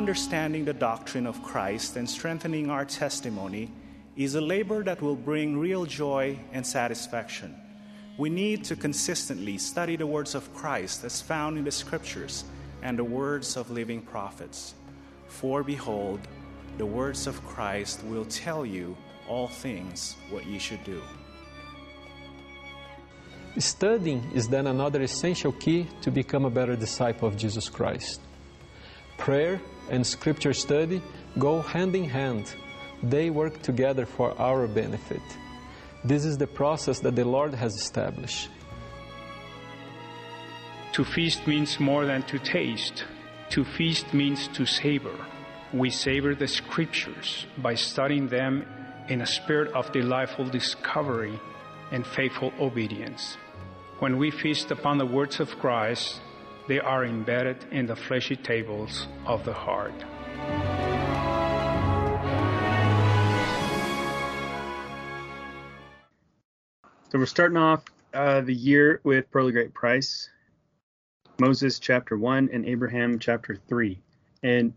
understanding the doctrine of Christ and strengthening our testimony is a labor that will bring real joy and satisfaction. We need to consistently study the words of Christ as found in the Scriptures and the words of living prophets. For behold, the words of Christ will tell you all things what you should do. Studying is then another essential key to become a better disciple of Jesus Christ. Prayer and scripture study go hand in hand, they work together for our benefit. This is the process that the Lord has established. To feast means more than to taste. To feast means to savor. We savor the scriptures by studying them in a spirit of delightful discovery and faithful obedience. When we feast upon the words of Christ, they are embedded in the fleshy tables of the heart. So we're starting off uh, the year with Pearl of Great Price, Moses chapter 1 and Abraham chapter 3. And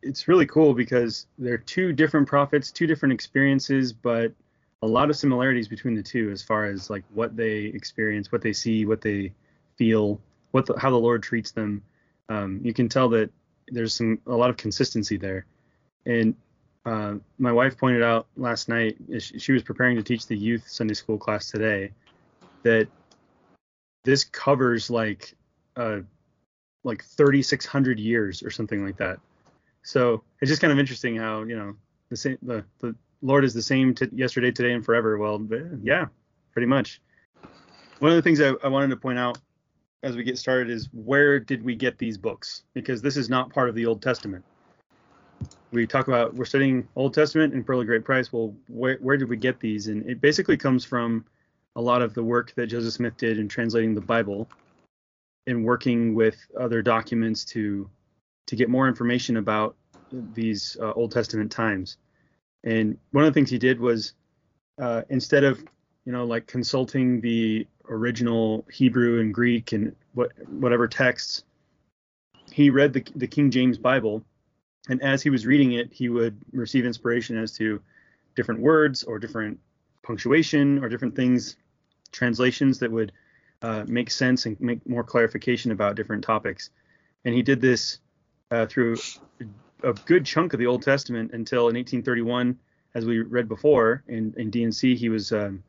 it's really cool because they're two different prophets, two different experiences, but a lot of similarities between the two as far as like what they experience, what they see, what they feel, what the, how the Lord treats them. Um, you can tell that there's some a lot of consistency there. And uh, my wife pointed out last night, she, was preparing to teach the youth Sunday school class today, that this covers like uh, like 3,600 years or something like that. So it's just kind of interesting how you know the same the, the Lord is the same t- yesterday, today, and forever. Well, yeah, pretty much. One of the things I, I wanted to point out as we get started is where did we get these books? Because this is not part of the Old Testament. We talk about we're studying Old Testament and Pearl of Great Price. Well, where where did we get these? And it basically comes from a lot of the work that Joseph Smith did in translating the Bible and working with other documents to to get more information about these uh, Old Testament times. And one of the things he did was uh, instead of you know like consulting the original Hebrew and Greek and what whatever texts. He read the, the King James Bible, and as he was reading it, he would receive inspiration as to different words or different punctuation or different things, translations that would uh, make sense and make more clarification about different topics. And he did this uh, through a good chunk of the Old Testament until in 1831, as we read before in, in D&C, he was um,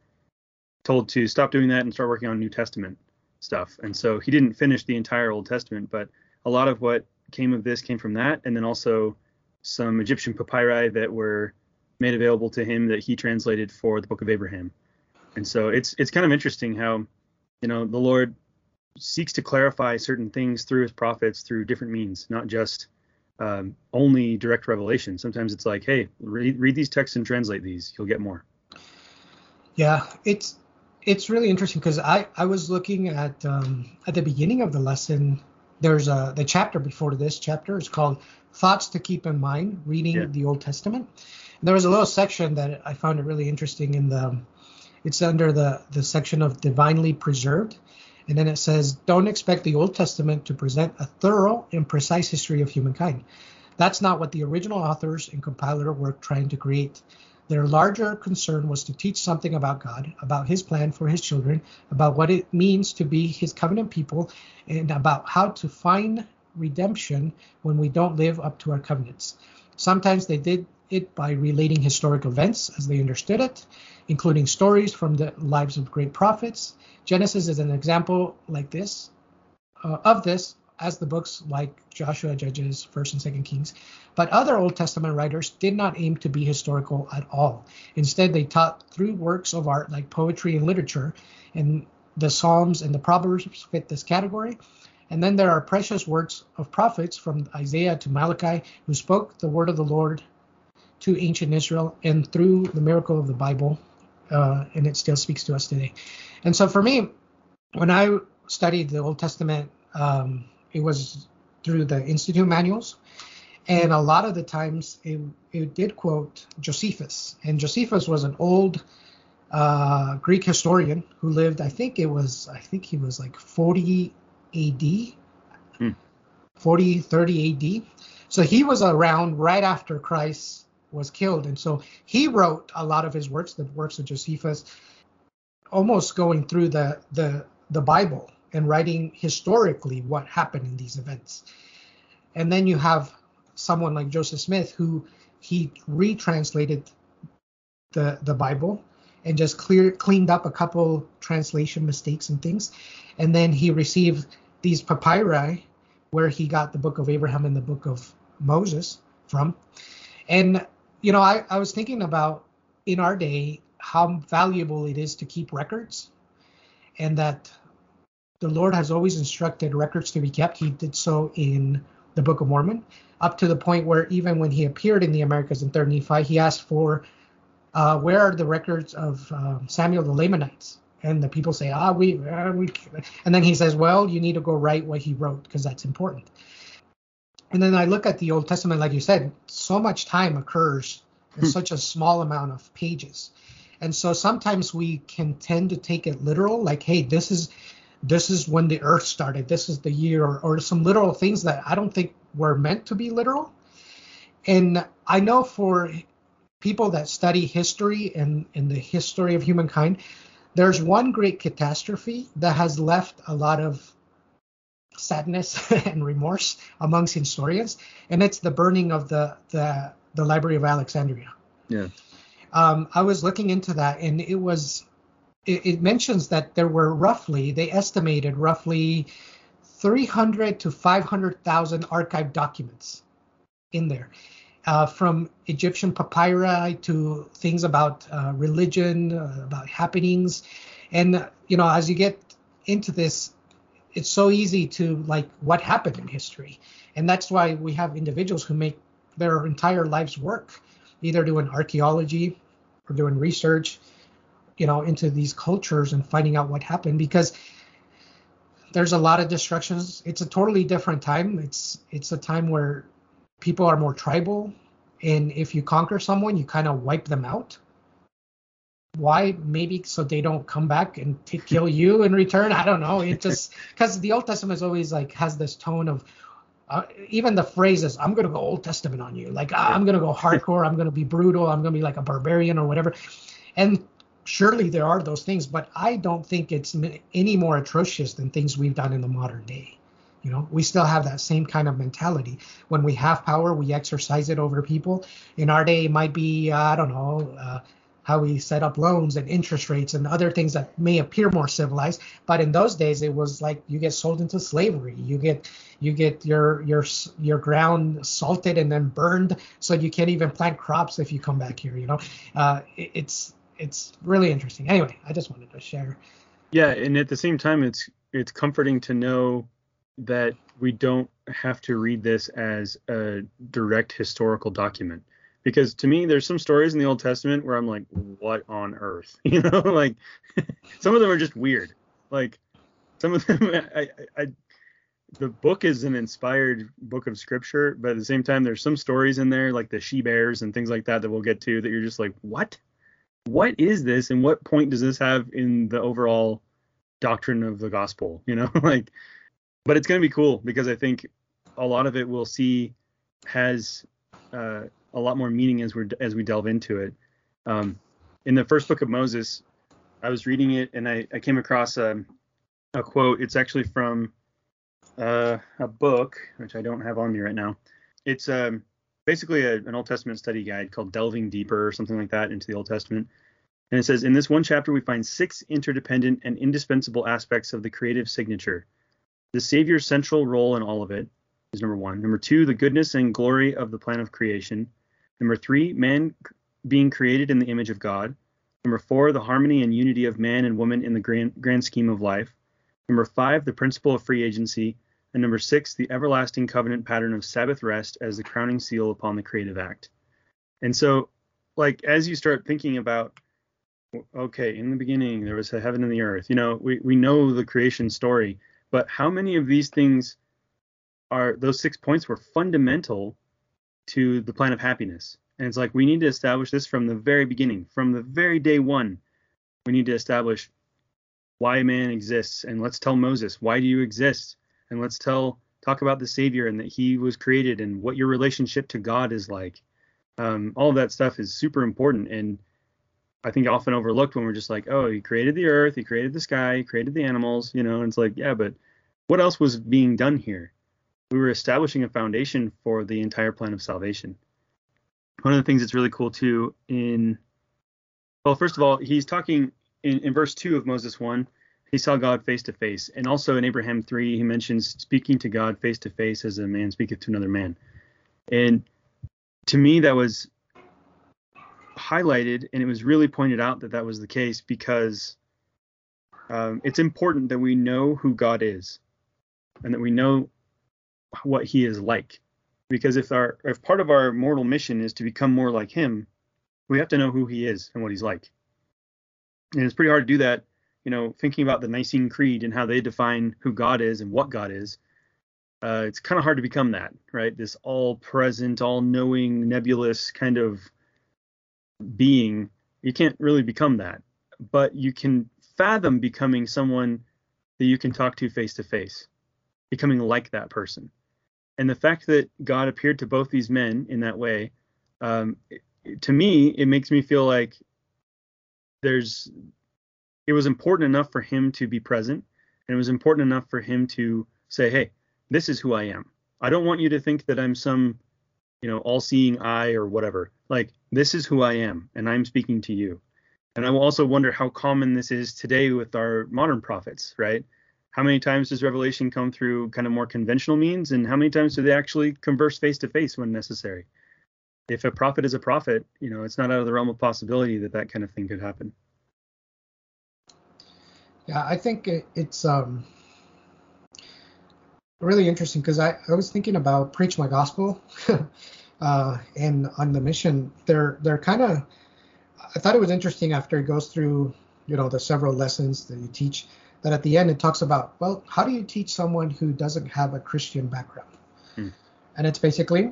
told to stop doing that and start working on New Testament stuff. And so he didn't finish the entire Old Testament, but a lot of what came of this came from that, and then also some Egyptian papyri that were made available to him that he translated for the Book of Abraham. And so it's it's kind of interesting how, you know, the Lord seeks to clarify certain things through his prophets through different means, not just um, only direct revelation. Sometimes it's like, hey, read, read these texts and translate these. You'll get more. Yeah, it's it's really interesting because I I was looking at um, at the beginning of the lesson. There's a the chapter before this chapter is called thoughts to keep in mind reading yeah. the Old Testament. And there was a little section that I found it really interesting in the it's under the the section of divinely preserved and then it says don't expect the Old Testament to present a thorough and precise history of humankind. That's not what the original authors and compiler were trying to create. Their larger concern was to teach something about God, about his plan for his children, about what it means to be his covenant people, and about how to find redemption when we don't live up to our covenants. Sometimes they did it by relating historic events as they understood it, including stories from the lives of great prophets. Genesis is an example like this uh, of this, as the books like Joshua, Judges, First and Second Kings. But other Old Testament writers did not aim to be historical at all. Instead, they taught through works of art like poetry and literature, and the Psalms and the Proverbs fit this category. And then there are precious works of prophets from Isaiah to Malachi who spoke the word of the Lord to ancient Israel and through the miracle of the Bible, uh, and it still speaks to us today. And so for me, when I studied the Old Testament, um, it was through the Institute manuals. And a lot of the times it, it did quote Josephus. And Josephus was an old uh, Greek historian who lived, I think it was, I think he was like 40 AD, hmm. 40, 30 AD. So he was around right after Christ was killed, and so he wrote a lot of his works, the works of Josephus, almost going through the the the Bible and writing historically what happened in these events. And then you have someone like Joseph Smith who he retranslated the the Bible and just clear cleaned up a couple translation mistakes and things. And then he received these papyri where he got the book of Abraham and the book of Moses from. And you know, I, I was thinking about in our day how valuable it is to keep records and that the Lord has always instructed records to be kept. He did so in the Book of Mormon, up to the point where even when he appeared in the Americas in 3rd Nephi, he asked for uh, where are the records of uh, Samuel the Lamanites? And the people say, ah, we, uh, we, and then he says, well, you need to go write what he wrote because that's important. And then I look at the Old Testament, like you said, so much time occurs in hmm. such a small amount of pages. And so sometimes we can tend to take it literal, like, hey, this is this is when the earth started, this is the year, or, or some literal things that I don't think were meant to be literal. And I know for people that study history and, and the history of humankind, there's one great catastrophe that has left a lot of sadness and remorse amongst historians, and it's the burning of the the, the Library of Alexandria. Yeah. Um, I was looking into that, and it was it, it mentions that there were roughly they estimated roughly 300 to 500,000 archived documents in there, uh, from Egyptian papyri to things about uh, religion, uh, about happenings, and you know as you get into this, it's so easy to like what happened in history, and that's why we have individuals who make their entire life's work either doing archaeology or doing research, you know, into these cultures and finding out what happened because there's a lot of destructions. It's a totally different time. It's it's a time where people are more tribal, and if you conquer someone, you kind of wipe them out. Why? Maybe so they don't come back and t- kill you in return. I don't know. It just because the Old Testament is always like has this tone of uh, even the phrases i'm going to go old testament on you like i'm going to go hardcore i'm going to be brutal i'm going to be like a barbarian or whatever and surely there are those things but i don't think it's any more atrocious than things we've done in the modern day. You know we still have that same kind of mentality. When we have power we exercise it over people. In our day it might be uh, i don't know uh, how we set up loans and interest rates and other things that may appear more civilized. But in those days it was like you get sold into slavery. You get you get your your your ground salted and then burned so you can't even plant crops if you come back here you know? Uh, it, it's it's really interesting. Anyway i just wanted to share. Yeah and at the same time it's it's comforting to know that we don't have to read this as a direct historical document. Because to me there's some stories in the old testament where i'm like what on earth? You know like some of them are just weird. Like some of them I, I, the book is an inspired book of scripture but at the same time there's some stories in there like the she bears and things like that that we'll get to that you're just like what what is this and what point does this have in the overall doctrine of the gospel you know like but it's going to be cool because i think a lot of it we'll see has uh, a lot more meaning as we as we delve into it. Um, in the first book of Moses, I was reading it and I, I came across a, a quote. It's actually from uh, a book which I don't have on me right now. It's um, basically a, an Old Testament study guide called Delving Deeper or something like that into the Old Testament. And it says in this one chapter we find six interdependent and indispensable aspects of the creative signature. The Savior's central role in all of it is number one. Number two, the goodness and glory of the plan of creation. Number three, man being created in the image of God. Number four, the harmony and unity of man and woman in the grand, grand scheme of life. Number five, the principle of free agency. And number six, the everlasting covenant pattern of Sabbath rest as the crowning seal upon the creative act. And so, like, as you start thinking about, okay, in the beginning there was a heaven and the earth, you know, we, we know the creation story, but how many of these things are, those six points were fundamental to the plan of happiness. And it's like we need to establish this from the very beginning, from the very day one. We need to establish why man exists, and let's tell Moses why do you exist, and let's tell talk about the Savior and that He was created and what your relationship to God is like. Um, all of that stuff is super important and I think often overlooked when we're just like, oh, He created the earth, He created the sky, He created the animals, you know. And it's like, yeah, but what else was being done here? We were establishing a foundation for the entire plan of salvation. One of the things that's really cool too in well, first of all, he's talking in, in verse two of Moses one he saw God face to face. And also in Abraham 3, he mentions speaking to God face to face as a man speaketh to another man. And to me, that was highlighted and it was really pointed out that that was the case because um, it's important that we know who God is and that we know what he is like. Because if our if part of our mortal mission is to become more like him, we have to know who he is and what he's like. And it's pretty hard to do that you know, thinking about the Nicene Creed and how they define who God is and what God is, uh, it's kind of hard to become that, right? This all present, all knowing, nebulous kind of being. You can't really become that, but you can fathom becoming someone that you can talk to face to face, becoming like that person. And the fact that God appeared to both these men in that way, um, to me, it makes me feel like there's it was important enough for him to be present and it was important enough for him to say hey this is who i am. I don't want you to think that i'm some you know all-seeing eye or whatever. Like this is who i am and i'm speaking to you. And i will also wonder how common this is today with our modern prophets right? How many times does revelation come through kind of more conventional means and how many times do they actually converse face to face when necessary? If a prophet is a prophet you know it's not out of the realm of possibility that that kind of thing could happen yeah, I think it, it's um, really interesting because I, I was thinking about preach my gospel, uh, and on the mission, they're they're kind of. I thought it was interesting after it goes through, you know, the several lessons that you teach, that at the end it talks about, well, how do you teach someone who doesn't have a Christian background? Hmm. And it's basically,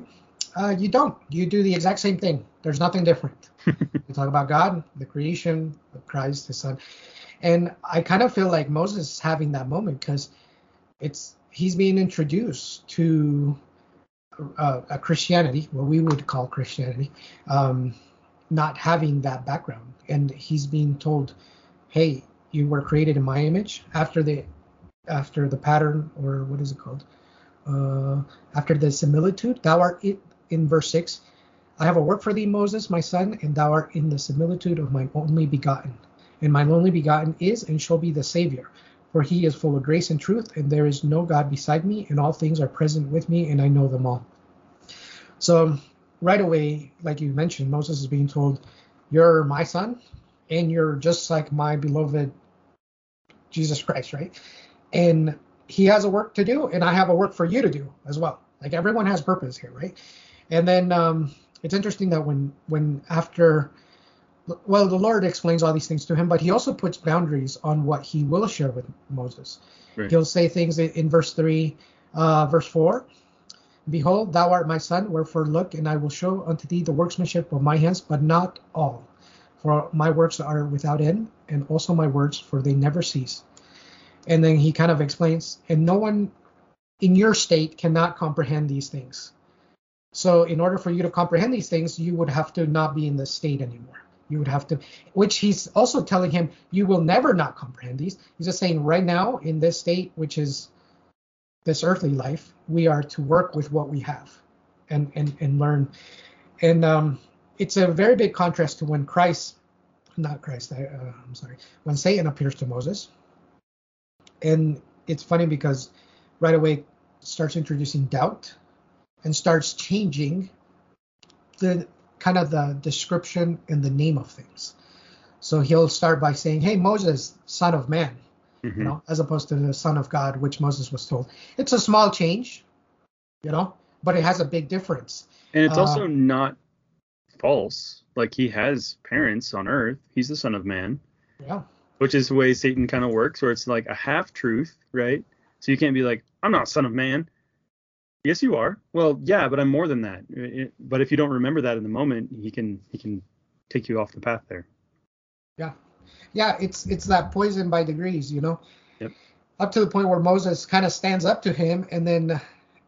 uh, you don't. You do the exact same thing. There's nothing different. you talk about God, the creation of Christ, His Son, and I kind of feel like Moses is having that moment because it's he's being introduced to uh, a Christianity, what we would call Christianity, um, not having that background, and he's being told, "Hey, you were created in my image after the after the pattern, or what is it called? Uh, after the similitude, thou art it in verse six. I have a work for thee, Moses, my son, and thou art in the similitude of my only begotten and my only begotten is and shall be the Savior. For he is full of grace and truth, and there is no God beside me, and all things are present with me, and I know them all. So, right away, like you mentioned, Moses is being told, You're my son, and you're just like my beloved Jesus Christ, right? And he has a work to do, and I have a work for you to do as well. Like everyone has purpose here, right? And then um, it's interesting that when when after well, the Lord explains all these things to him, but he also puts boundaries on what he will share with Moses. Right. He'll say things in verse 3, uh, verse 4 Behold, thou art my son, wherefore look, and I will show unto thee the workmanship of my hands, but not all. For my works are without end, and also my words, for they never cease. And then he kind of explains, and no one in your state cannot comprehend these things. So, in order for you to comprehend these things, you would have to not be in the state anymore you would have to which he's also telling him you will never not comprehend these. He's just saying right now in this state which is this earthly life we are to work with what we have and and and learn. And um it's a very big contrast to when christ not christ I, uh, i'm sorry when satan appears to moses. And it's funny because right away starts introducing doubt and starts changing the kind of the description and the name of things. So he'll start by saying, "Hey Moses, son of man," mm-hmm. you know, as opposed to the son of God, which Moses was told. It's a small change, you know, but it has a big difference. And it's uh, also not false. Like he has parents on earth. He's the son of man. Yeah. Which is the way Satan kind of works, where it's like a half truth, right? So you can't be like, I'm not son of man. Yes, you are. Well, yeah, but I'm more than that. It, but if you don't remember that in the moment, he can he can take you off the path there. Yeah, yeah. It's it's that poison by degrees, you know. Yep. Up to the point where Moses kind of stands up to him, and then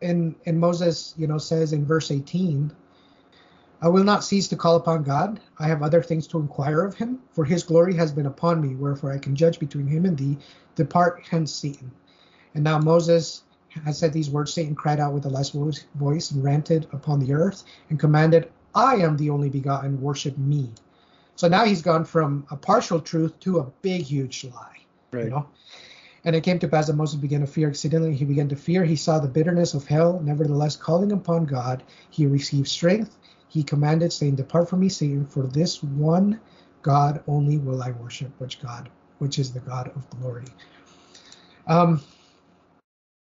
and and Moses, you know, says in verse 18, I will not cease to call upon God. I have other things to inquire of him, for his glory has been upon me, wherefore I can judge between him and thee. Depart hence, Satan. And now Moses has said these words. Satan cried out with a less voice and ranted upon the earth and commanded, I am the only begotten, worship me. So now he's gone from a partial truth to a big, huge lie. Right. You know? And it came to pass that Moses began to fear exceedingly. He began to fear. He saw the bitterness of hell. Nevertheless, calling upon God, he received strength. He commanded, saying, Depart from me, Satan, for this one God only will I worship, which God, which is the God of glory. Um,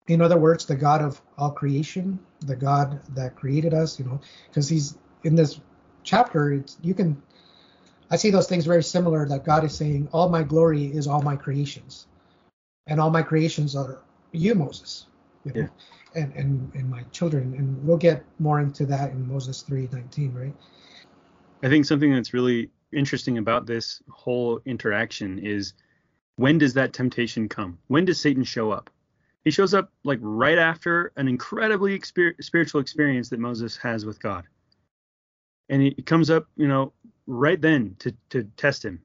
in other words, the God of all creation, the God that created us, you know, because he's in this chapter, it's, you can, I see those things very similar that God is saying, all my glory is all my creations and all my creations are you, Moses, you know, yeah. and, and and my children. And we'll get more into that in Moses 3:19, right? I think something that's really interesting about this whole interaction is when does that temptation come? When does Satan show up? He shows up like right after an incredibly exper- spiritual experience that Moses has with God. And he comes up, you know, right then to to test him.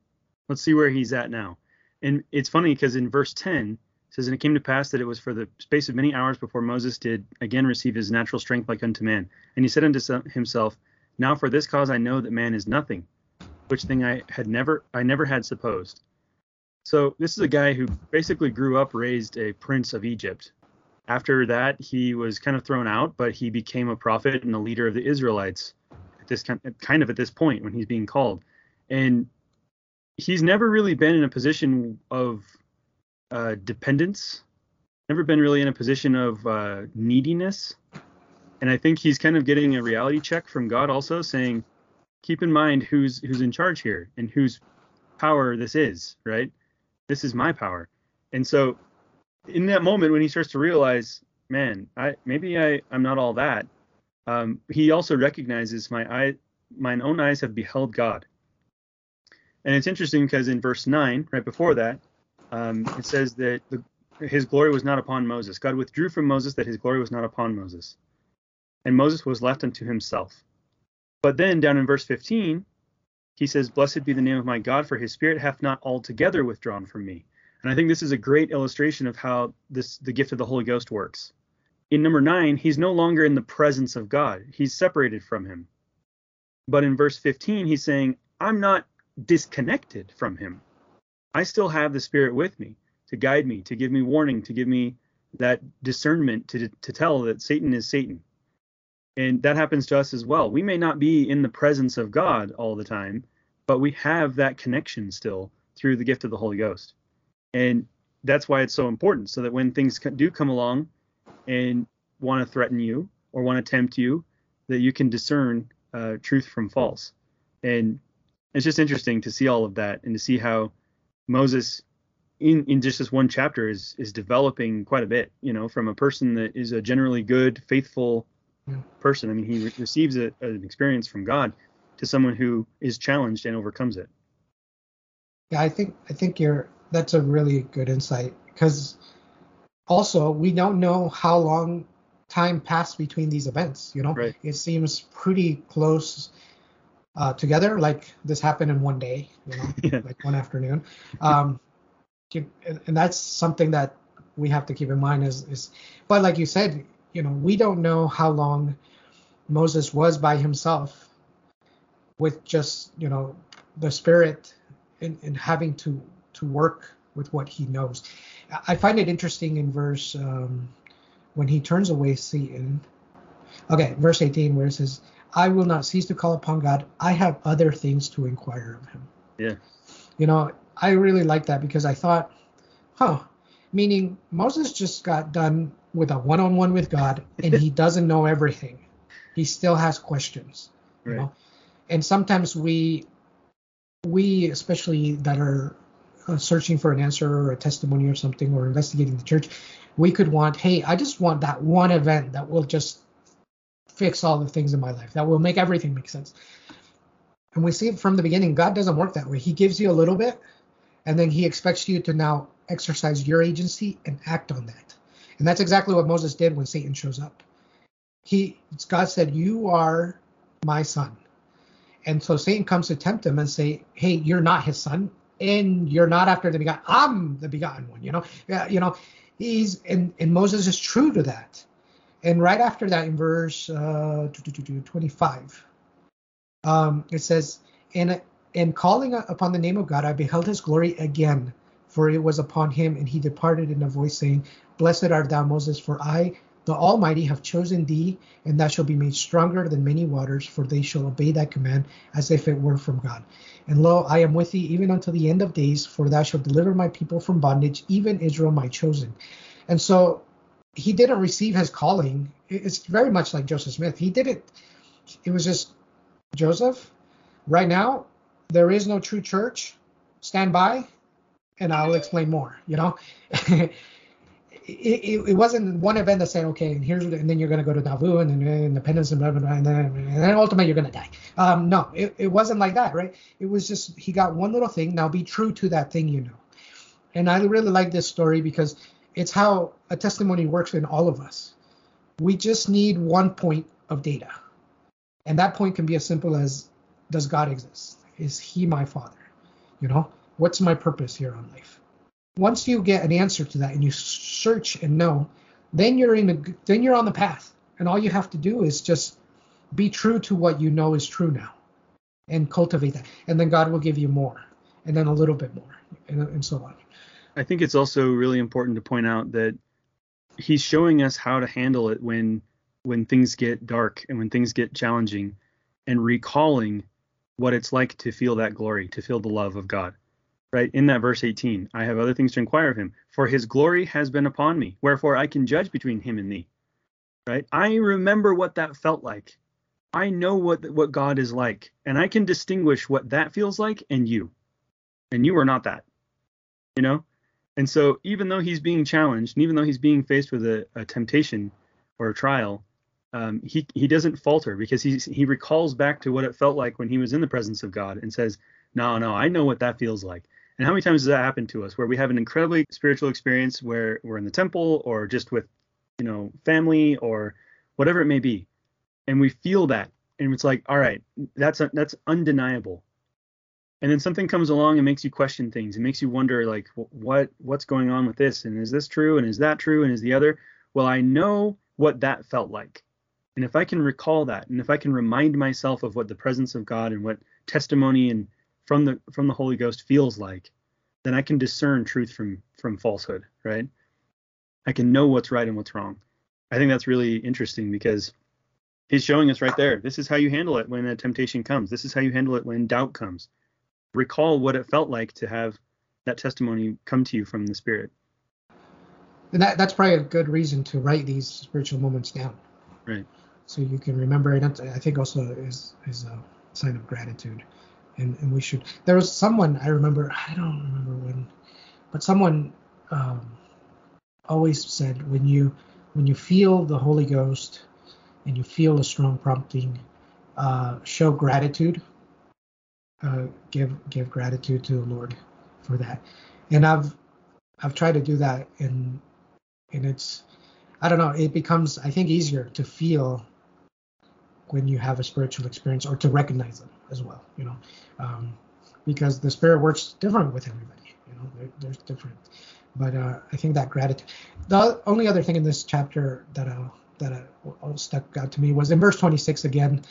Let's see where he's at now. And it's funny because in verse 10 it says, And it came to pass that it was for the space of many hours before Moses did again receive his natural strength like unto man. And he said unto himself, Now for this cause I know that man is nothing, which thing I had never I never had supposed. So this is a guy who basically grew up raised a prince of Egypt. After that, he was kind of thrown out, but he became a prophet and a leader of the Israelites at this kind of at this point when he's being called. And he's never really been in a position of uh, dependence, never been really in a position of uh, neediness. And I think he's kind of getting a reality check from God also saying, keep in mind who's who's in charge here and whose power this is, right? This is my power. And so in that moment when he starts to realize, man, I maybe I, I'm not all that, um, he also recognizes my eye mine own eyes have beheld God. And it's interesting because in verse 9, right before that, um, it says that the, his glory was not upon Moses. God withdrew from Moses that his glory was not upon Moses. And Moses was left unto himself. But then down in verse 15, he says, Blessed be the name of my God, for his spirit hath not altogether withdrawn from me. And I think this is a great illustration of how this the gift of the Holy Ghost works. In number nine, he's no longer in the presence of God. He's separated from him. But in verse 15, he's saying, I'm not disconnected from him. I still have the Spirit with me to guide me, to give me warning, to give me that discernment to, to tell that Satan is Satan. And that happens to us as well. We may not be in the presence of God all the time, but we have that connection still through the gift of the Holy Ghost. And that's why it's so important, so that when things do come along and want to threaten you or want to tempt you, that you can discern uh, truth from false. And it's just interesting to see all of that and to see how Moses in in just this one chapter is is developing quite a bit you know from a person that is a generally good faithful. Person i mean he re- receives a, an experience from god to someone who is challenged and overcomes it yeah i think i think you're that's a really good insight because also we don't know how long time passed between these events you know right. it seems pretty close uh, together. Like this happened in one day, you know, yeah. like one afternoon. Um, and that's something that we have to keep in mind is, is, but like you said, you know, we don't know how long Moses was by himself with just, you know, the spirit and, and having to, to work with what he knows. I find it interesting in verse, um, when he turns away Satan. Okay, verse 18, where it says, I will not cease to call upon God. I have other things to inquire of him. Yeah. You know, I really like that because I thought, huh, meaning Moses just got done with a one on one with God and he doesn't know everything. He still has questions. Right. You know? And sometimes we we especially that are uh, searching for an answer or a testimony or something or investigating the church, we could want, hey, I just want that one event that will just fix all the things in my life. That will make everything make sense. And we see it from the beginning. God doesn't work that way. He gives you a little bit, and then He expects you to now exercise your agency and act on that. And that's exactly what Moses did when Satan shows up. he God said, "You are my son." And so Satan comes to tempt him and say, "Hey, you're not his son, and you're not after the begotten. I'm the begotten one." You know, yeah, you know, he's and and Moses is true to that. And right after that, in verse uh, 25, um, it says, "And and calling upon the name of God, I beheld His glory again, for it was upon him, and he departed in a voice saying, Blessed art thou, Moses, for I the Almighty have chosen thee, and thou shalt be made stronger than many waters, for they shall obey thy command as if it were from God. And lo, I am with thee even until the end of days, for thou shalt deliver my people from bondage, even Israel my chosen. And so he didn't receive his calling. It's very much like Joseph Smith. He didn't, it was just, Joseph, right now, there is no true church. Stand by, and I'll explain more. You know, it, it, wasn't one event that said, okay, and here's and then you're going to go to Nauvoo and then Independence and blah, blah, blah, and then and then ultimately you're going to die. Um, no, it, it wasn't like that, right? It was just he got one little thing. Now be true to that thing you know. And I really like this story because it's how a testimony works in all of us. We just need one point of data. And that point can be as simple as does God exist? Is he my father? You know, what's my purpose here on life? Once you get an answer to that and you search and know, then you're in the then you're on the path, and all you have to do is just be true to what you know is true now, and cultivate that, and then God will give you more, and then a little bit more, and, and so on. I think it's also really important to point out that He's showing us how to handle it when when things get dark and when things get challenging, and recalling what it's like to feel that glory, to feel the love of God right? In that verse 18, I have other things to inquire of him, for his glory has been upon me, wherefore I can judge between him and thee, right? I remember what that felt like. I know what what God is like, and I can distinguish what that feels like and you, and you are not that, you know. And so, even though he's being challenged, and even though he's being faced with a, a temptation or a trial, um, he he doesn't falter because he he recalls back to what it felt like when he was in the presence of God and says, "No, no, I know what that feels like. And how many times does that happen to us where we have an incredibly spiritual experience where we're in the temple or just with, you know, family or whatever it may be, and we feel that, and it's like, all right, that's that's undeniable. And then something comes along and makes you question things. It makes you wonder, like, what what's going on with this, and is this true, and is that true, and is the other? Well, I know what that felt like, and if I can recall that, and if I can remind myself of what the presence of God and what testimony and from the from the Holy Ghost feels like, then I can discern truth from from falsehood, right? I can know what's right and what's wrong. I think that's really interesting because he's showing us right there. This is how you handle it when a temptation comes. This is how you handle it when doubt comes. Recall what it felt like to have that testimony come to you from the Spirit. And that, that's probably a good reason to write these spiritual moments down. Right. So you can remember it. I think also is is a sign of gratitude and, and we should. There was someone I remember. I don't remember when, but someone um, always said when you when you feel the Holy Ghost and you feel a strong prompting, uh, show gratitude. Uh, give give gratitude to the Lord for that. And I've I've tried to do that, and and it's I don't know. It becomes I think easier to feel when you have a spiritual experience or to recognize them as well, you know, um, because the spirit works different with everybody, you know, there, there's different. But uh, I think that gratitude. The only other thing in this chapter that uh, that uh, stuck out to me was in verse 26 again,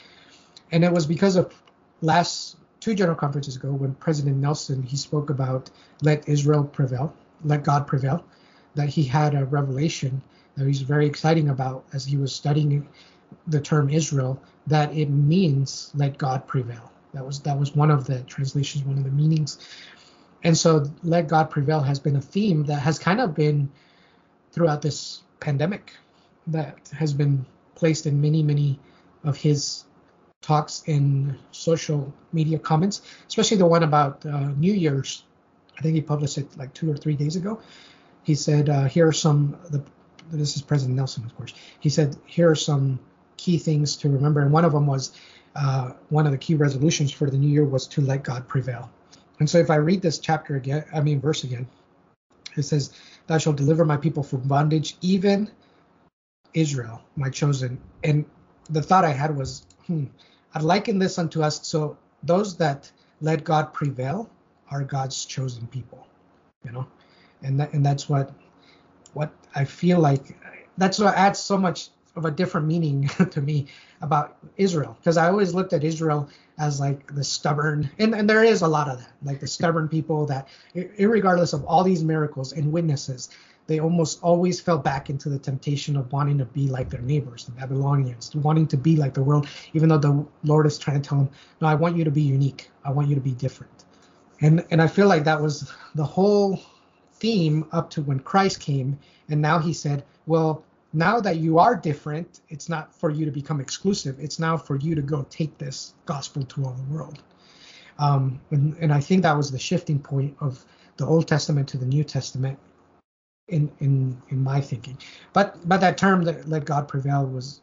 and it was because of last two general conferences ago when President Nelson he spoke about let Israel prevail, let God prevail, that he had a revelation that he's very exciting about as he was studying the term Israel that it means let God prevail. That was that was one of the translations, one of the meanings. And so let God prevail has been a theme that has kind of been throughout this pandemic that has been placed in many, many of his talks in social media comments, especially the one about uh, New Year's. I think he published it like two or three days ago. He said, uh, "Here are some." The, this is President Nelson, of course. He said, "Here are some key things to remember, and one of them was uh, one of the key resolutions for the new year was to let God prevail. And so if I read this chapter again, I mean verse again, it says, "Thou shalt deliver my people from bondage, even Israel, my chosen. And the thought I had was, hmm, I'd liken this unto us. So those that let God prevail are God's chosen people, you know, and that, and that's what what I feel like. That's what adds so much of a different meaning to me about Israel because I always looked at Israel as like the stubborn and, and there is a lot of that like the stubborn people that regardless of all these miracles and witnesses they almost always fell back into the temptation of wanting to be like their neighbors the Babylonians wanting to be like the world even though the Lord is trying to tell them no I want you to be unique. I want you to be different. And and I feel like that was the whole theme up to when Christ came and now he said well now that you are different, it's not for you to become exclusive. It's now for you to go take this gospel to all the world. Um, and, and I think that was the shifting point of the Old Testament to the New Testament in in in my thinking. But but that term that let God prevail was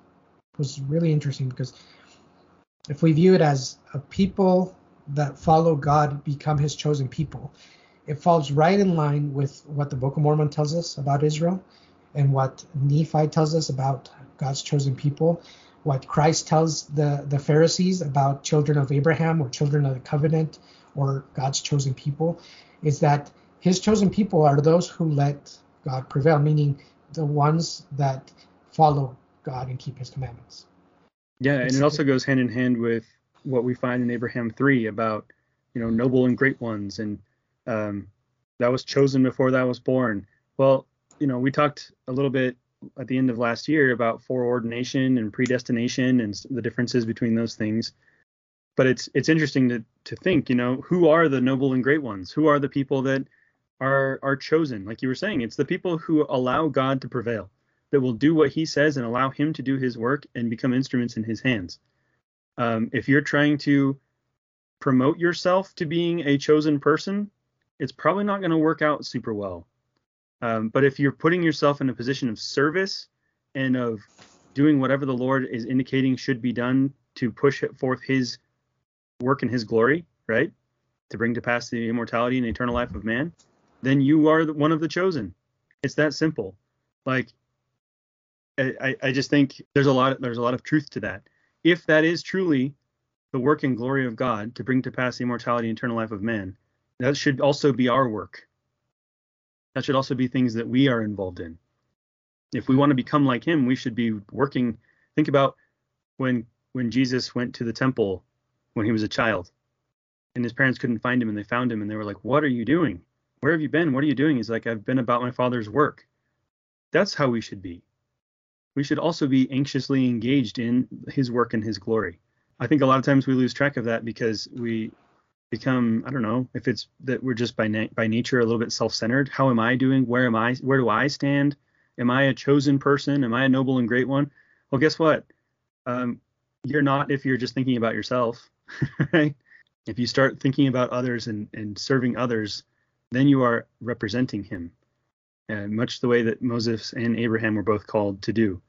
was really interesting because if we view it as a people that follow God become his chosen people, it falls right in line with what the Book of Mormon tells us about Israel and what Nephi tells us about God's chosen people, what Christ tells the, the Pharisees about children of Abraham or children of the covenant or God's chosen people, is that his chosen people are those who let God prevail, meaning the ones that follow God and keep his commandments. Yeah, and it also goes hand in hand with what we find in Abraham 3 about, you know, noble and great ones and um, that was chosen before that was born. Well, you know, we talked a little bit at the end of last year about foreordination and predestination and the differences between those things. But it's it's interesting to to think, you know, who are the noble and great ones? Who are the people that are are chosen? Like you were saying, it's the people who allow God to prevail, that will do what He says and allow Him to do His work and become instruments in His hands. Um, if you're trying to promote yourself to being a chosen person, it's probably not going to work out super well. Um, but if you're putting yourself in a position of service and of doing whatever the Lord is indicating should be done to push forth His work and His glory, right, to bring to pass the immortality and eternal life of man, then you are one of the chosen. It's that simple. Like, I, I just think there's a lot there's a lot of truth to that. If that is truly the work and glory of God to bring to pass the immortality and eternal life of man, that should also be our work that should also be things that we are involved in. If we want to become like him, we should be working. Think about when when Jesus went to the temple when he was a child and his parents couldn't find him and they found him and they were like, What are you doing? Where have you been? What are you doing? He's like, I've been about my father's work. That's how we should be. We should also be anxiously engaged in his work and his glory. I think a lot of times we lose track of that because we become i don't know if it's that we're just by na- by nature a little bit self-centered how am i doing? Where am i? Where do i stand? Am i a chosen person? Am i a noble and great one? Well guess what? Um, you're not if you're just thinking about yourself right? If you start thinking about others and, and serving others then you are representing him and much the way that moses and abraham were both called to do.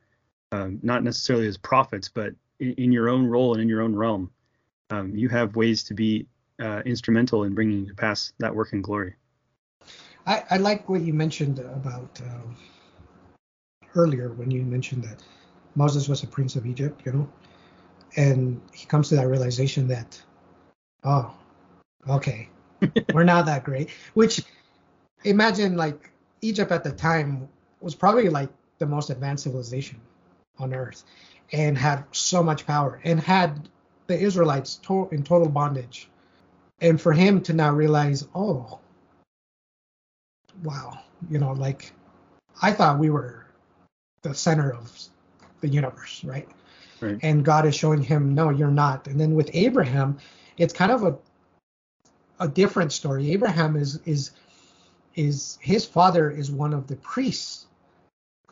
Um, not necessarily as prophets but in, in, your own role and in your own realm. Um, you have ways to be uh, instrumental in bringing to pass that work in glory. I, I like what you mentioned about uh, earlier when you mentioned that Moses was a prince of Egypt, you know, and he comes to that realization that, oh, okay, we're not that great. Which imagine like Egypt at the time was probably like the most advanced civilization on earth and had so much power and had the Israelites to- in total bondage and for him to now realize, oh, wow, you know, like I thought we were the center of the universe, right? right? And God is showing him, no, you're not. And then with Abraham, it's kind of a a different story. Abraham is is is his father is one of the priests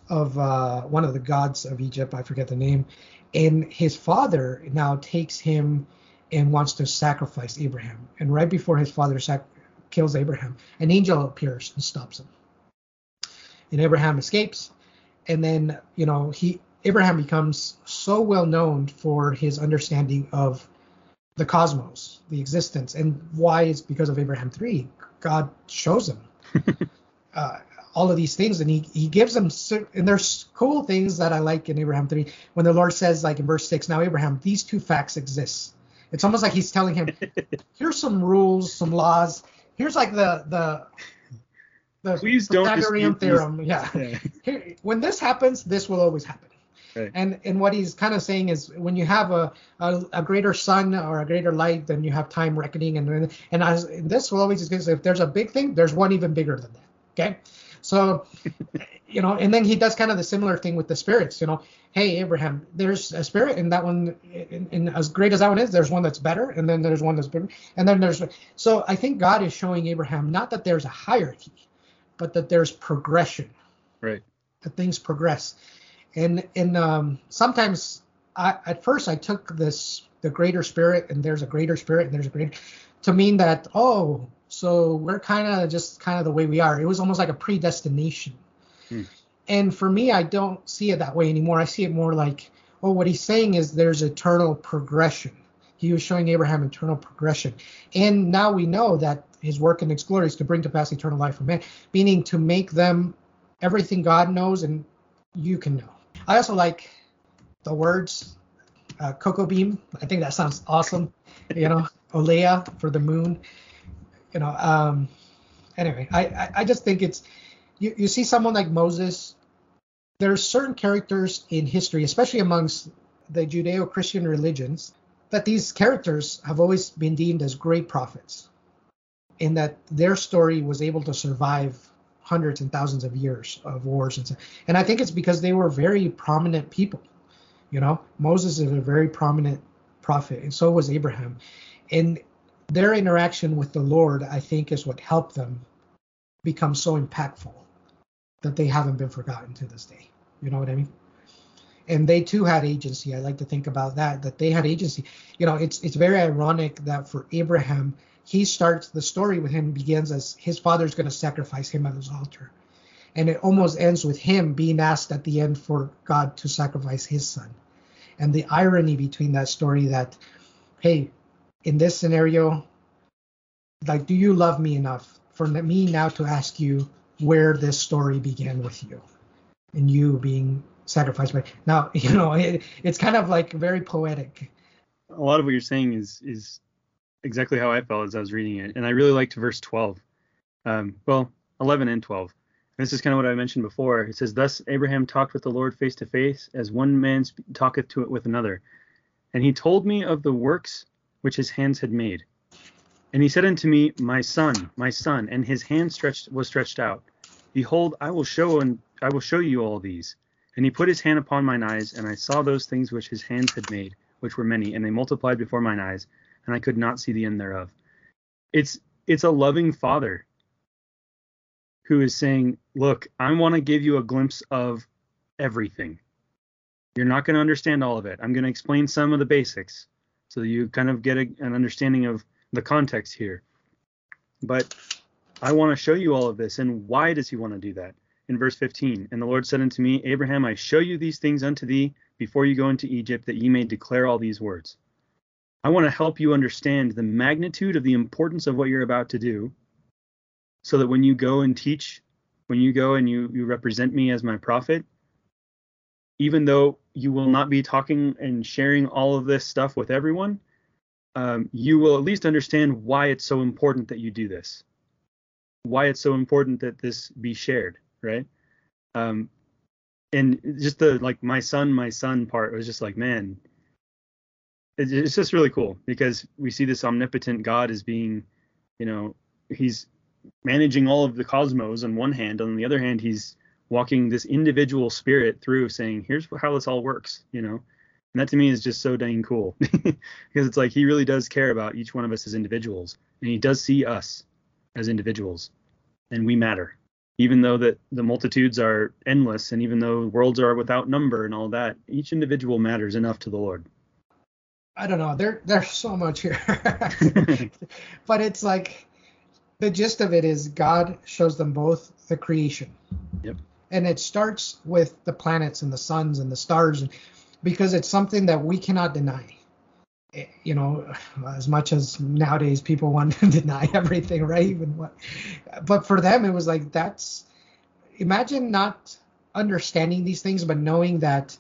of uh, one of the gods of Egypt. I forget the name. And his father now takes him and wants to sacrifice Abraham. And right before his father sac- kills Abraham, an angel appears and stops him. And Abraham escapes. And then, you know, he Abraham becomes so well known for his understanding of the cosmos, the existence, and why it's because of Abraham 3. God shows him uh, all of these things, and he he gives them and there's cool things that I like in Abraham three when the Lord says like in verse six, now Abraham, these two facts exist. It's almost like he's telling him, here's some rules, some laws. Here's like the the the Please Pythagorean theorem. Yeah. yeah. Here, when this happens, this will always happen. Right. And and what he's kind of saying is when you have a, a, a greater sun or a greater light, then you have time reckoning, and and as this will always exist. If there's a big thing, there's one even bigger than that. Okay, so you know, and then he does kind of the similar thing with the spirits. You know, hey Abraham, there's a spirit, and that one, and, as great as that one is, there's one that's better, and then there's one that's better, and then there's. So I think God is showing Abraham not that there's a hierarchy, but that there's progression. Right. That things progress and and um, sometimes I, at first I took this the greater spirit and there's a greater spirit and there's a greater to mean that oh so we're kind of just kind of the way we are. It was almost like a predestination. Hmm. And for me, I don't see it that way anymore. I see it more like, oh, what he's saying is there's eternal progression. He was showing Abraham eternal progression. And now we know that his work in his glory is to bring to pass eternal life for man, meaning to make them everything God knows and you can know. I also like the words uh, Kokaubeam. I think that sounds awesome. you know, Olea for the moon. You know, um, anyway, I, I, I just think it's you, you see someone like Moses. there are certain characters in history, especially amongst the Judeo-Christian religions, that these characters have always been deemed as great prophets, in that their story was able to survive hundreds and thousands of years of wars and so, and I think it's because they were very prominent people. You know, Moses is a very prominent prophet, and so was Abraham, and their interaction with the Lord, I think, is what helped them become so impactful that they haven't been forgotten to this day. You know what I mean? And they too had agency. I like to think about that, that they had agency. You know, it's it's very ironic that for Abraham, he starts the story with him begins as his father's to sacrifice him at his altar and it almost ends with him being asked at the end for god to sacrifice his son and the irony between that story that hey in this scenario like do you love me enough for me now to ask you where this story began with you and you being sacrificed by now you know it, it's kind of like very poetic a lot of what you're saying is is exactly how I felt as I was reading it, and I really liked verse 12. Um, well, 11 and 12. And this is kind of what I mentioned before. It says, "Thus Abraham talked with the Lord face to face, as one man talketh to it with another, and he told me of the works which his hands had made. And he said unto me, My son, my son, and his hand stretched was stretched out. Behold, I will show and I will show you all these. And he put his hand upon mine eyes, and I saw those things which his hands had made, which were many, and they multiplied before mine eyes, and I could not see the end thereof. It's it's a loving father who is saying, "Look, I want to give you a glimpse of everything. You're not going to understand all of it. I'm going to explain some of the basics so you kind of get a, an understanding of the context here. But I want to show you all of this. And why does he want to do that? In verse 15, and the Lord said unto me, Abraham, I show you these things unto thee before you go into Egypt, that ye may declare all these words. I want to help you understand the magnitude of the importance of what you're about to do so that when you go and teach, when you go and you, you represent me as my prophet, even though you will not be talking and sharing all of this stuff with everyone, um, you will at least understand why it's so important that you do this, why it's so important that this be shared, right? Um, and just the like my son, my son part was just like, man, it's just really cool because we see this omnipotent God as being, you know, he's managing all of the cosmos on one hand, on the other hand, he's walking this individual spirit through, saying, "Here's how this all works," you know. And that to me is just so dang cool because it's like he really does care about each one of us as individuals, and he does see us as individuals, and we matter. Even though that the multitudes are endless, and even though worlds are without number and all that, each individual matters enough to the Lord. I don't know. There there's so much here. but it's like the gist of it is God shows them both the creation. Yep. And it starts with the planets and the suns and the stars because it's something that we cannot deny. Eh, you know, as much as nowadays people want to deny everything, right? Even what, but for them it was like that's imagine not understanding these things, but knowing that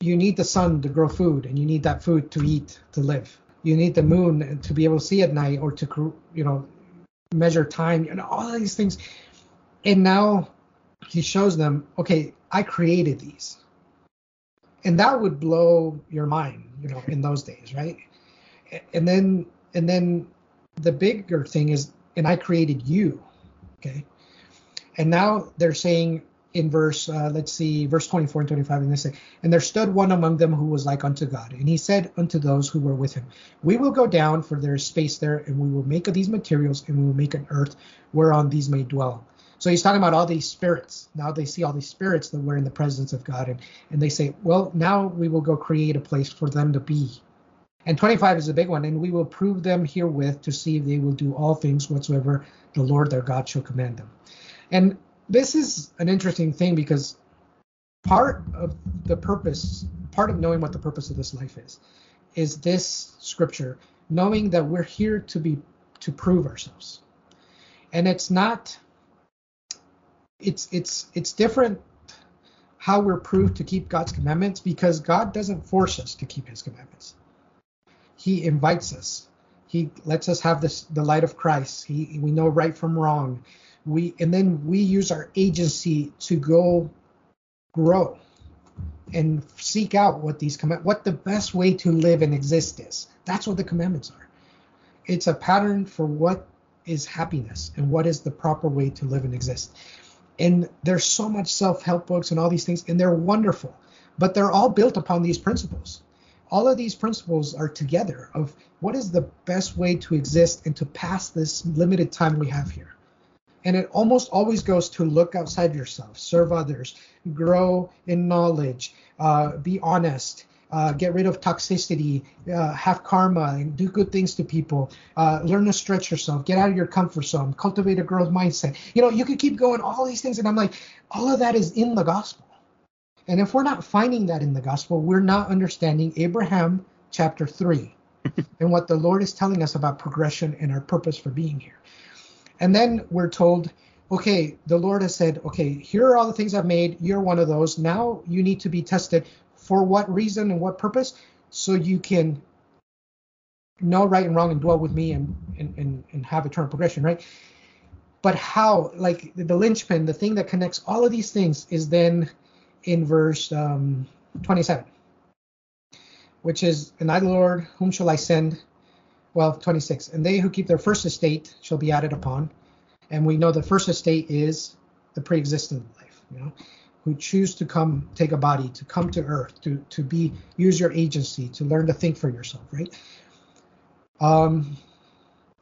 you need the sun to grow food and you need that food to eat to live you need the moon to be able to see at night or to you know measure time and all these things and now he shows them okay i created these and that would blow your mind you know in those days right and then and then the bigger thing is and i created you okay and now they're saying in verse, uh, let's see, verse 24 and 25, and they say, And there stood one among them who was like unto God. And he said unto those who were with him, We will go down, for there is space there, and we will make of these materials, and we will make an earth whereon these may dwell. So he's talking about all these spirits. Now they see all these spirits that were in the presence of God, and, and they say, Well, now we will go create a place for them to be. And 25 is a big one, and we will prove them herewith to see if they will do all things whatsoever the Lord their God shall command them. And this is an interesting thing because part of the purpose, part of knowing what the purpose of this life is, is this scripture, knowing that we're here to be to prove ourselves. And it's not it's it's it's different how we're proved to keep God's commandments because God doesn't force us to keep his commandments. He invites us. He lets us have this the light of Christ. He we know right from wrong we and then we use our agency to go grow and seek out what these command what the best way to live and exist is that's what the commandments are it's a pattern for what is happiness and what is the proper way to live and exist and there's so much self-help books and all these things and they're wonderful but they're all built upon these principles. All of these principles are together of what is the best way to exist and to pass this limited time we have here. And it almost always goes to look outside yourself, serve others, grow in knowledge, uh, be honest, uh, get rid of toxicity, uh, have karma, and do good things to people. Uh, learn to stretch yourself, get out of your comfort zone, cultivate a growth mindset. You know, you could keep going, all these things. And I'm like, all of that is in the gospel. And if we're not finding that in the gospel, we're not understanding Abraham chapter 3 and what the Lord is telling us about progression and our purpose for being here. And then we're told, okay, the Lord has said, okay, here are all the things I've made. You're one of those. Now you need to be tested. For what reason and what purpose? So you can know right and wrong and dwell with me and, and, and, and have eternal progression, right? But how, like the, the linchpin, the thing that connects all of these things is then in verse um, 27, which is, And I, Lord, whom shall I send? well, 26. And they who keep their first estate shall be added upon. And we know the first estate is the pre-existent life, you know, who choose to come take a body, to come to earth, to to be use your agency, to learn to think for yourself, right? Um,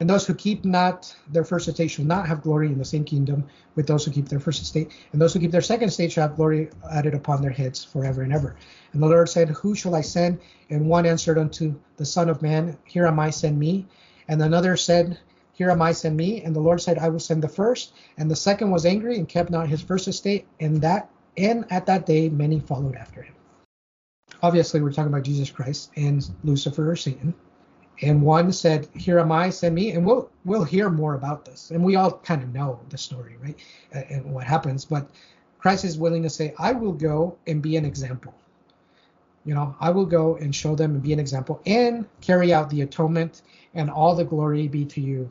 and those who keep not their first estate shall not have glory in the same kingdom with those who keep their first estate. And those who keep their second estate shall have glory added upon their heads forever and ever. And the Lord said, Who shall I send? And one answered unto the Son of Man, Here am I, send me. And another said, Here am I, send me. And the Lord said, I will send the first. And the second was angry and kept not his first estate. And that and at that day many followed after him. Obviously, we're talking about Jesus Christ and Lucifer or Satan and one said, "Here am I, send me." And we'll we'll hear more about this, and we all kind of know the story, right, and what happens. But Christ is willing to say, "I will go and be an example." You know, I will go and show them and be an example and carry out the atonement, and all the glory be to you,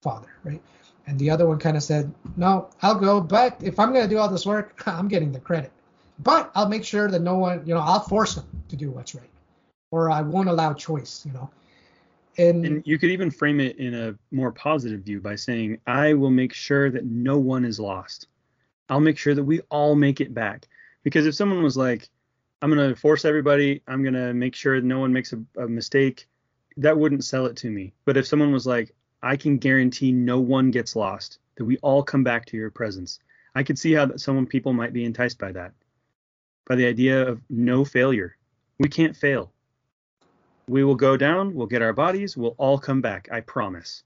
Father, right? And the other one kind of said, "No, I'll go, but if I'm going to do all this work, I'm getting the credit. But I'll make sure that no one, you know, I'll force them to do what's right, or I won't allow choice, you know." And, and you could even frame it in a more positive view by saying, I will make sure that no one is lost. I'll make sure that we all make it back. Because if someone was like, I'm going to force everybody, I'm going to make sure no one makes a, a mistake, that wouldn't sell it to me. But if someone was like, I can guarantee no one gets lost, that we all come back to your presence, I could see how some people might be enticed by that. By the idea of no failure. We can't fail we will go down, we'll get our bodies, we'll all come back. I promise.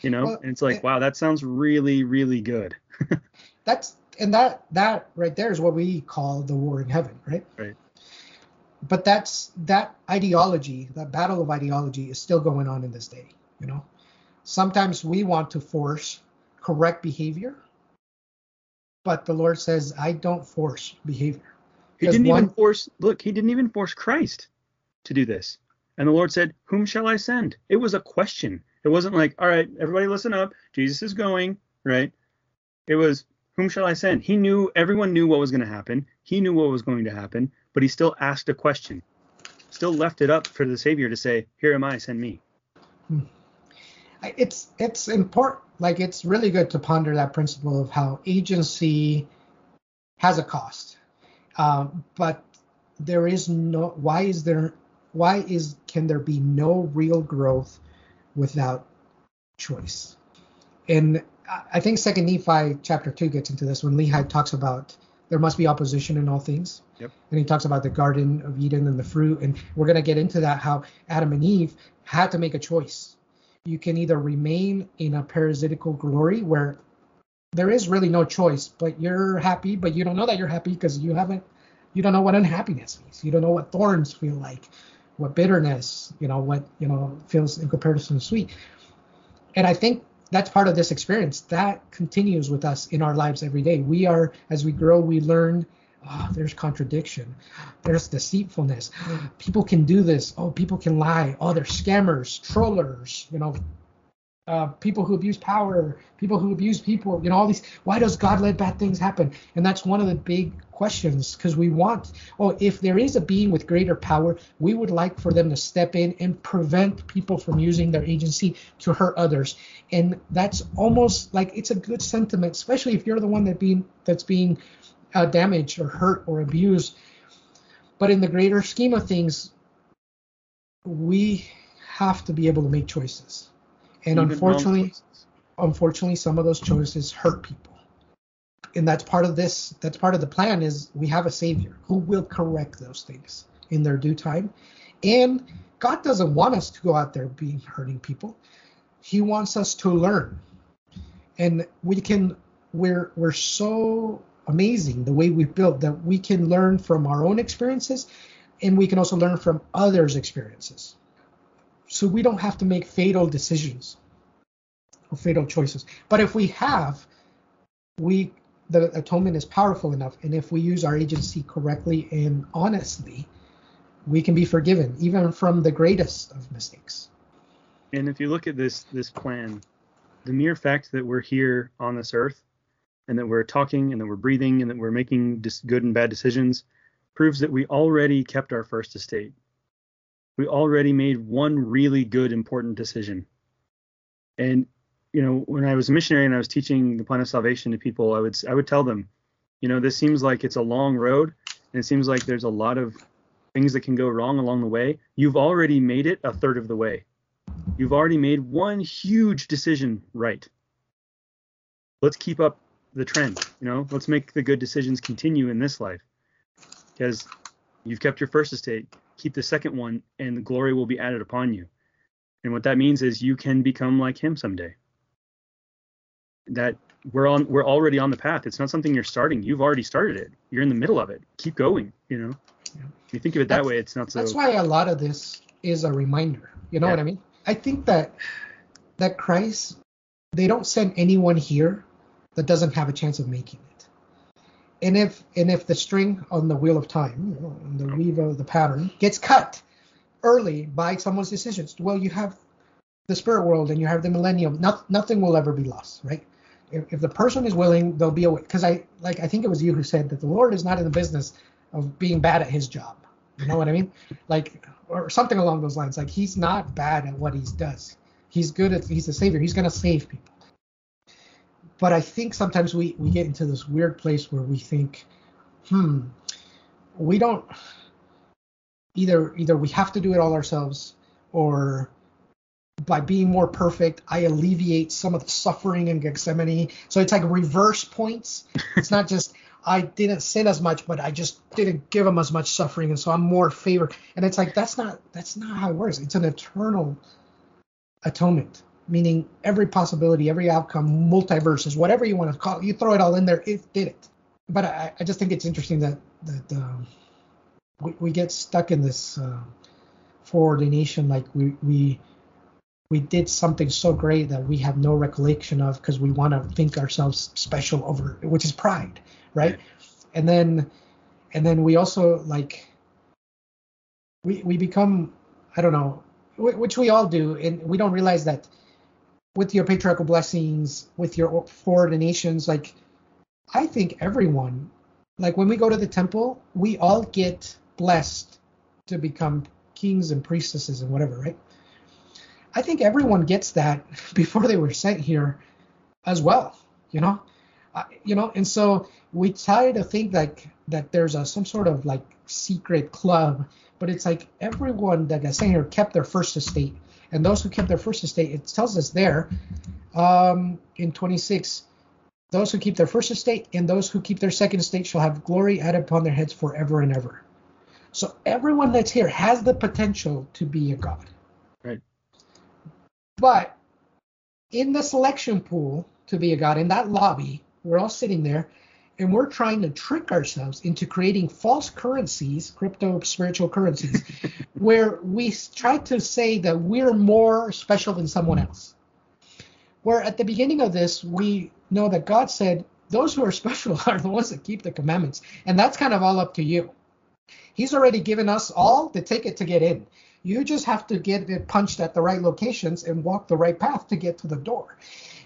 You know, well, and it's like, wow, that sounds really, really good. that's and that that right there is what we call the war in heaven, right? Right. But that's that ideology, that battle of ideology is still going on in this day, you know. Sometimes we want to force correct behavior but the Lord says, I don't force behavior. He didn't one- even force. Look, he didn't even force Christ to do this. And the Lord said, "Whom shall I send?" It was a question. It wasn't like, "All right, everybody, listen up. Jesus is going." Right? It was, "Whom shall I send?" He knew. Everyone knew what was going to happen. He knew what was going to happen, but he still asked a question. Still left it up for the Savior to say, "Here am I. Send me." I- it's it's important like it's really good to ponder that principle of how agency has a cost. Um, but there is no why is there why is can there be no real growth without choice? And I- think second nephi chapter 2 gets into this when lehi talks about there must be opposition in all things. Yep. and he talks about the garden of eden and the fruit and we're going to get into that how adam and eve had to make a choice you can either remain in a paradisiacal glory where there is really no choice, but you're happy, but you don't know that you're happy because you haven't, you don't know what unhappiness means. You don't know what thorns feel like, what bitterness, you know, what, you know, feels in comparison to sweet. And I think that's part of this experience that continues with us in our lives every day. We are, as we grow, we learn. Oh, there's contradiction. There's deceitfulness. People can do this. Oh, people can lie. Oh, they're scammers, trollers, you know, uh, people who abuse power, people who abuse people, you know, all these. Why does God let bad things happen? And that's one of the big questions because we want, oh, if there is a being with greater power, we would like for them to step in and prevent people from using their agency to hurt others. And that's almost like it's a good sentiment, especially if you're the one that being that's being uh, damaged or hurt or abused. But in the greater scheme of things, we have to be able to make choices. And Even unfortunately, choices. unfortunately some of those choices hurt people and that's part of this that's part of the plan is we have a savior who will correct those things in their due time and god doesn't want us to go out there being hurting people he wants us to learn and we can we're we're so amazing the way we've built that we can learn from our own experiences and we can also learn from others experiences so we don't have to make fatal decisions or fatal choices. But if we have, we the atonement is powerful enough, and if we use our agency correctly and honestly, we can be forgiven, even from the greatest of mistakes. And if you look at this this plan, the mere fact that we're here on this earth and that we're talking and that we're breathing and that we're making dis- good and bad decisions proves that we already kept our first estate. We already made one really good important decision. And you know, when I was a missionary and I was teaching the plan of salvation to people, I would I would tell them, you know, this seems like it's a long road and it seems like there's a lot of things that can go wrong along the way. You've already made it a third of the way you've already made one huge decision right. Let's keep up the trend, you know, let's make the good decisions continue in this life. Because you've kept your first estate, keep the second one, and the glory will be added upon you. And what that means is you can become like him someday. That we're on we're already on the path. It's not something you're starting. You've already started it. You're in the middle of it. Keep going, you know. Yeah. If you think of it that That's- way, it's not so That's why a lot of this is a reminder. You know Yeah. what I mean? I think that that Christ, they don't send anyone here that doesn't have a chance of making it. And if and if the string on the wheel of time, on the weave of the pattern, gets cut early by someone's decisions, well, you have the spirit world and you have the millennium. Not, nothing will ever be lost, right? If, if the person is willing, there'll be a way. Because I like I think it was you who said that the Lord is not in the business of being bad at his job. You know what I mean? Like or something along those lines. Like he's not bad at what he does. He's good at he's a savior. He's gonna save people. But I think sometimes we we get into this weird place where we think, hmm, we don't either either we have to do it all ourselves or by being more perfect, I alleviate some of the suffering in Gethsemane. So it's like reverse points. It's not just I didn't sin as much, but I just didn't give him as much suffering, and so I'm more favored. And it's like that's not that's not how it works. It's an eternal atonement, meaning every possibility, every outcome, multiverses, whatever you want to call it, you throw it all in there, it did it. But I, I just think it's interesting that that um, we, we get stuck in this uh, foreordination, like we we we did something so great that we have no recollection of because we want to think ourselves special over which is pride right? And then and then we also like we we become i don't know which we all do and we don't realize that with your patriarchal blessings with your ordinations like i think everyone like when we go to the temple we all get blessed to become kings and priestesses and whatever right I think everyone gets that before they were sent here as well, you know? Uh, you know, and so we try to think like that there's a some sort of like secret club, but it's like everyone that got sent here kept their first estate, and those who kept their first estate, it tells us there, um, in 26, those who keep their first estate and those who keep their second estate shall have glory added upon their heads forever and ever. So everyone that's here has the potential to be a god. Right. But in the selection pool to be a god, in that lobby, we're all sitting there and we're trying to trick ourselves into creating false currencies, crypto spiritual currencies, where we try to say that we're more special than someone else. Where at the beginning of this, we know that God said, those who are special are the ones that keep the commandments. And that's kind of all up to you. He's already given us all the ticket to get in. You just have to get it punched at the right locations and walk the right path to get to the door.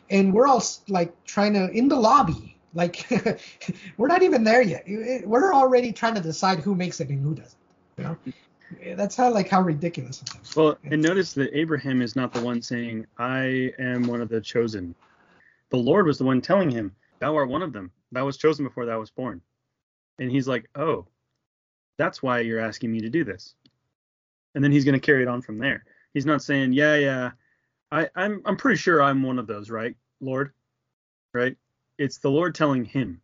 And we're all like trying to in the lobby. Like we're not even there yet. We're already trying to decide who makes it and who doesn't. You know? That's how like how ridiculous it is. Well, and notice that Abraham is not the one saying, "I am one of the chosen." The Lord was the one telling him, "Thou art one of them. Thou was chosen before thou was born." And he's like, "Oh, that's why you're asking me to do this." and then he's going to carry it on from there. He's not saying, yeah, yeah, I, I'm I'm pretty sure I'm one of those, right, Lord? Right? It's the Lord telling him.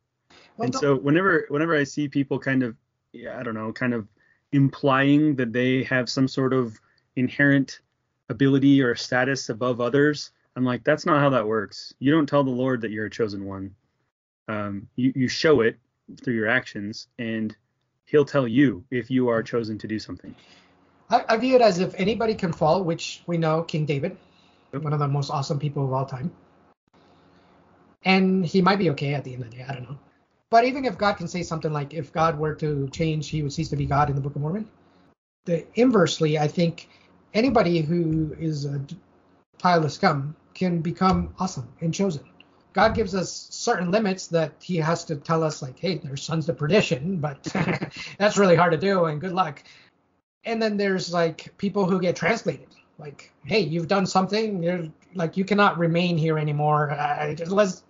Well, and so whenever whenever I see people kind of, yeah, I don't know, kind of implying that they have some sort of inherent ability or status above others, I'm like, that's not how that works. You don't tell the Lord that you're a chosen one. Um, you you show it through your actions, and He'll tell you if you are chosen to do something. I, I view it as if anybody can fall, which we know King David, one of the most awesome people of all time. And he might be okay at the end of the day. I don't know. But even if God can say something like, if God were to change, he would cease to be God in the Book of Mormon. The inversely, I think anybody who is a pile of scum can become awesome and chosen. God gives us certain limits that he has to tell us, like, hey, there's sons of perdition, but that's really hard to do, and good luck and then there's like people who get translated like hey you've done something you're like you cannot remain here anymore uh, let's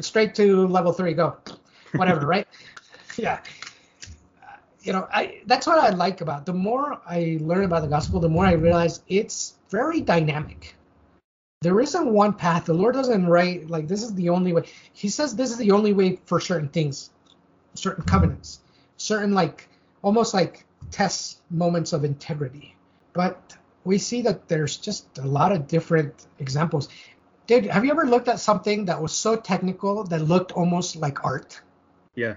straight to level three go. Whatever right? Yeah. You know i that's what i like about the more i learn about the gospel the more i realize it's very dynamic. There isn't one path. The lord doesn't write like this is the only way. He says this is the only way for certain things certain covenants certain like almost like tests moments of integrity. But we see that there's just a lot of different examples. Did have you ever looked at something that was so technical that looked almost like art? Yeah.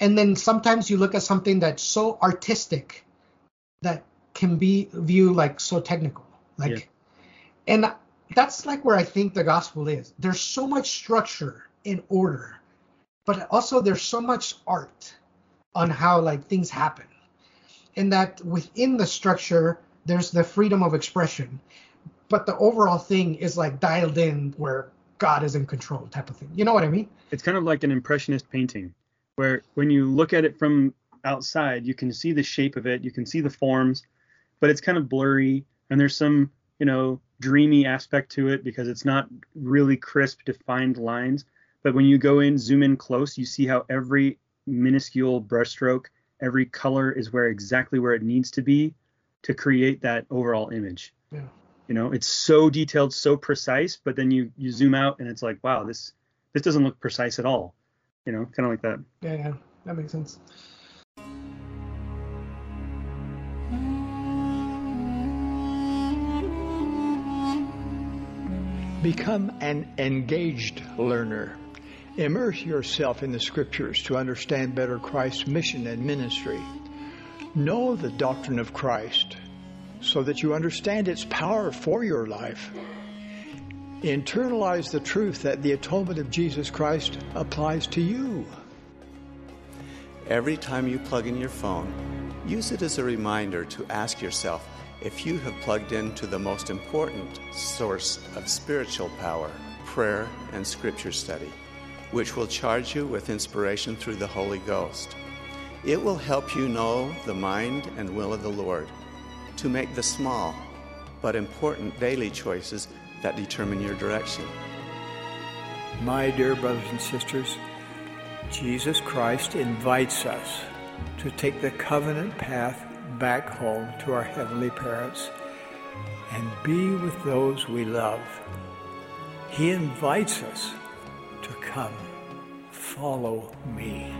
And then sometimes you look at something that's so artistic that can be viewed like so technical. Like yeah. and that's like where I think the gospel is. There's so much structure and order, but also there's so much art on how like things happen And that within the structure there's the freedom of expression, but the overall thing is like dialed in where God is in control type of thing. You know what I mean? It's kind of like an impressionist painting where when you look at it from outside, you can see the shape of it, you can see the forms, but it's kind of blurry and there's some, you know, dreamy aspect to it because it's not really crisp defined lines. But when you go in, zoom in close, you see how every minuscule brushstroke every color is where exactly where it needs to be to create that overall image. Yeah. You know, it's so detailed, so precise, but then you you zoom out and it's like, wow, this this doesn't look precise at all. You know, kind of like that. Yeah, yeah, that makes sense. Become an engaged learner. Immerse yourself in the scriptures to understand better Christ's mission and ministry. Know the doctrine of Christ. So that you understand its power for your life. Internalize the truth that the atonement of Jesus Christ applies to you. Every time you plug in your phone, use it as a reminder to ask yourself if you have plugged into the most important source of spiritual power prayer and scripture study, which will charge you with inspiration through the Holy Ghost. It will help you know the mind and will of the Lord to make the small but important daily choices that determine your direction. My dear brothers and sisters, Jesus Christ invites us to take the covenant path back home to our heavenly parents and be with those we love. He invites us to come, follow me.